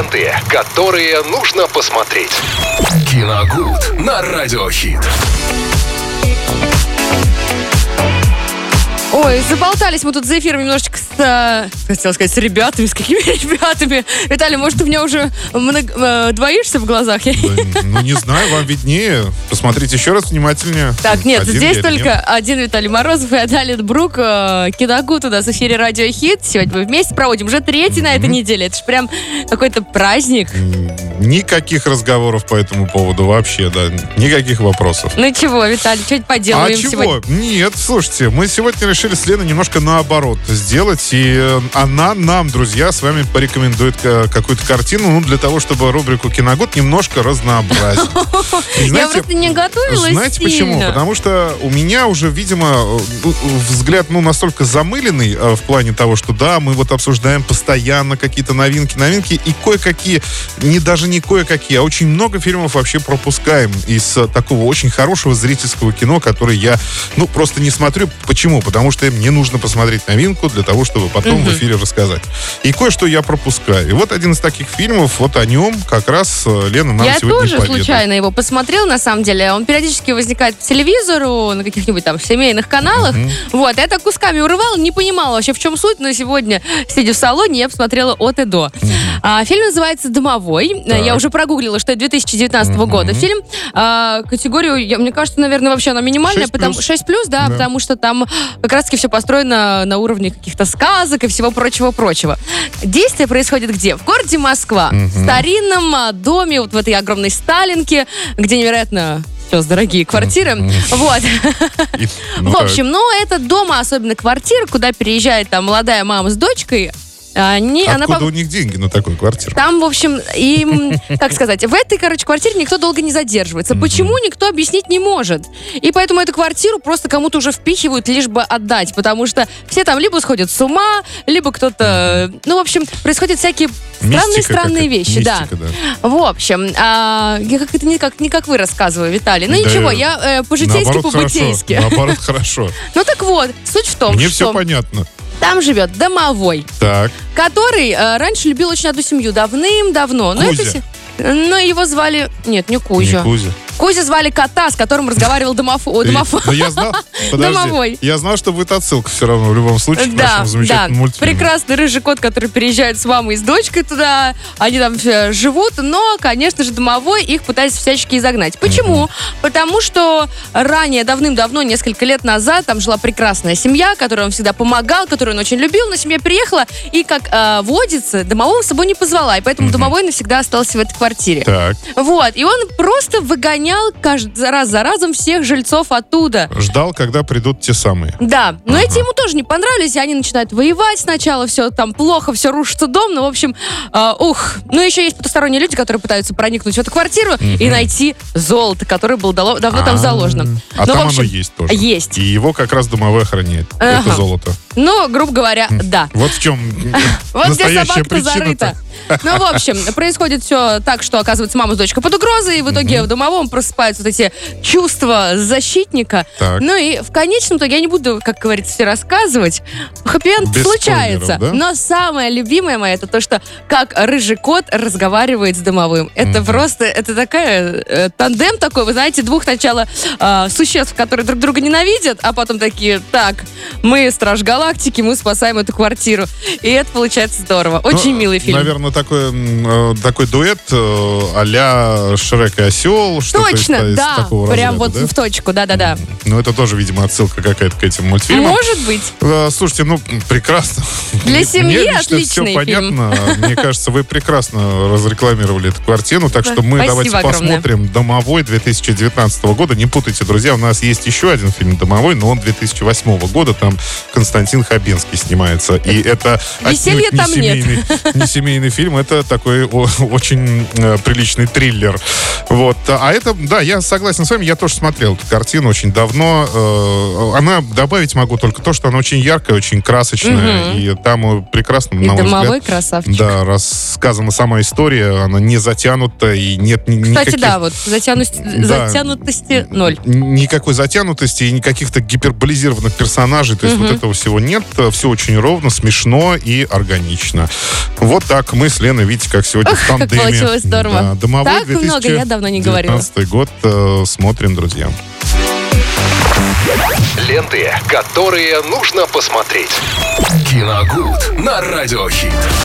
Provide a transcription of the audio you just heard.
ленты, которые нужно посмотреть. Киногуд на Радиохит. Ой, заболтались мы тут за эфиром немножечко с, э, хотела сказать, с ребятами. С какими ребятами? Виталий, может, ты меня уже много, э, двоишься в глазах? Да, ну, не знаю, вам виднее. Посмотрите еще раз внимательнее. Так, нет, Один здесь только нет? один Виталий Морозов и Адалит Брук. Э, Киногуд у нас в эфире Радио Хит. Сегодня мы вместе проводим уже третий на этой неделе. Это же прям какой-то праздник. Никаких разговоров по этому поводу вообще, да. Никаких вопросов. Ну чего, Виталий, что-нибудь поделаем а чего? сегодня? Нет, слушайте, мы сегодня решили с Леной немножко наоборот сделать, и э, она нам, друзья, с вами порекомендует э, какую-то картину, ну, для того, чтобы рубрику «Киногод» немножко разнообразить. Я просто не готовилась Знаете почему? Потому что у меня уже, видимо, э, взгляд, ну, настолько замыленный в плане того, что да, мы вот обсуждаем постоянно какие-то новинки, новинки, и кое-какие, не даже не кое-какие, а очень много фильмов вообще пропускаем из э, такого очень хорошего зрительского кино, которое я, ну, просто не смотрю. Почему? Потому что мне нужно посмотреть новинку для того, чтобы потом в эфире рассказать. И кое-что я пропускаю. И вот один из таких фильмов, вот о нем как раз э, Лена нам Я сегодня тоже поведает. случайно его посмотрела, на самом деле. Он периодически возникает по телевизору, на каких-нибудь там семейных каналах. Вот, я так кусками урывала, не понимала вообще, в чем суть, но сегодня, сидя в салоне, я посмотрела от и до. А, фильм называется «Домовой». Так. Я уже прогуглила, что это 2019 года фильм. А, категорию, я- мне кажется, наверное, вообще она минимальная. 6+. потому 6 плюс, да, Да. потому что там как раз-таки все построено на уровне каких-то сказок и всего прочего-прочего. Действие происходит где? В городе Москва. В старинном а, доме, вот в этой огромной Сталинке, где невероятно сейчас дорогие квартиры. Вот. Ну, В общем, но этот дом, а особенно квартира, куда переезжает там молодая мама с дочкой, они, она Откуда по- у них деньги на такую квартиру? там, в общем, им, как сказать, в этой, короче, квартире никто долго не задерживается. Почему, никто объяснить не может. И поэтому эту квартиру просто кому-то уже впихивают, лишь бы отдать. Потому что все там либо сходят с ума, либо кто-то... Ну, в общем, происходят всякие странные-странные вещи, да. мистика, да. В общем, а, я как это не как, не как вы рассказываю, Виталий. Ну Да, ничего, я э, по-житейски, по-бытейски. Наоборот, хорошо. Ну так вот, суть в том, Мне все что понятно. Там живет домовой, Так, который э, раньше любил очень одну семью давным-давно. Но Кузя. это се- но его звали... Нет, не Кузя. не Кузя. Кузя звали кота, с которым разговаривал домофон. Домофон. Но я знал, подожди, я знал, что будет отсылка все равно в любом случае к Да, нашему да. замечательному мультфильму. Прекрасный рыжий кот, который переезжает с мамой и с дочкой туда. Они там живут, но, конечно же, домовой их пытается всячески изогнать. Почему? Потому что ранее, давным-давно, несколько лет назад, там жила прекрасная семья, которой он всегда помогал, которую он очень любил, но семья приехала и, как э, водится, домового с собой не позвала. И поэтому домовой навсегда остался в этой квартире. Так, Вот, и он просто выгонял каждый раз за разом всех жильцов оттуда. ждал, когда придут те самые. Да, но эти ему тоже не понравились, и они начинают воевать сначала, все там плохо, все рушится дом, ну, в общем, а, ух. Ну, еще есть потусторонние люди, которые пытаются проникнуть в эту квартиру и найти золото, которое было давно там заложено. А Ну, в там общем, оно есть тоже. Есть. И его как раз домовой охраняет. Это Ага. золото. Ну, грубо говоря, да. Вот в чем Вот где настоящая собака-то причина. зарыта. Ну, в общем, происходит все так, что, оказывается, мама с дочкой под угрозой, и в итоге в домовом просыпаются вот эти чувства защитника. Так. Ну и в конечном итоге, я не буду, как говорится, все рассказывать, хэппи-энд Без случается. да? Но самое любимое мое, это то, что как рыжий кот разговаривает с домовым. Это просто, это такая, э, тандем такой, вы знаете, двух сначала э, существ, которые друг друга ненавидят, а потом такие, так, мы Страж Галактики, мы спасаем эту квартиру. И это получается здорово. Очень Ну, милый фильм. Наверное, такой, м, э, такой дуэт э, а-ля Шрек и Осел. что-то из- Точно, да, прям вот разряда, да? в точку, да-да-да. Ну, это тоже, видимо, отсылка какая-то к этим мультфильмам. Может быть. Э, Слушайте, ну, прекрасно. Для Мне семьи лично отличный все фильм. понятно. Мне кажется, вы прекрасно разрекламировали эту картину. Так что мы спасибо давайте огромное. посмотрим «Домовой» 2019 года. Не путайте, друзья, у нас есть еще один фильм «Домовой», но он 2008 года. Там Константин Хабенский снимается. И это Веселья отнюдь не там нет. семейный, не семейный фильм, это такой очень э, приличный триллер. Вот. А это, да, я согласен с вами, я тоже смотрел эту картину очень давно. Э, Она, добавить могу только то, что она очень яркая, очень красочная, и там э, прекрасно, И на мой взгляд, красавчик. да, рассказана сама история, она не затянута, и нет Кстати, никаких... да, вот затянутости, Да. затянутости ноль. Никакой затянутости и никаких-то гиперболизированных персонажей. То есть вот этого всего нет. Все очень ровно, смешно и органично. Вот так. Мы с Леной, видите, как сегодня Ох, в как тандеме. получилось здорово. Да, домовой Так много, я давно не говорила. 2019 год э, смотрим, друзья. Ленты, которые нужно посмотреть. Киногуд на радиохит.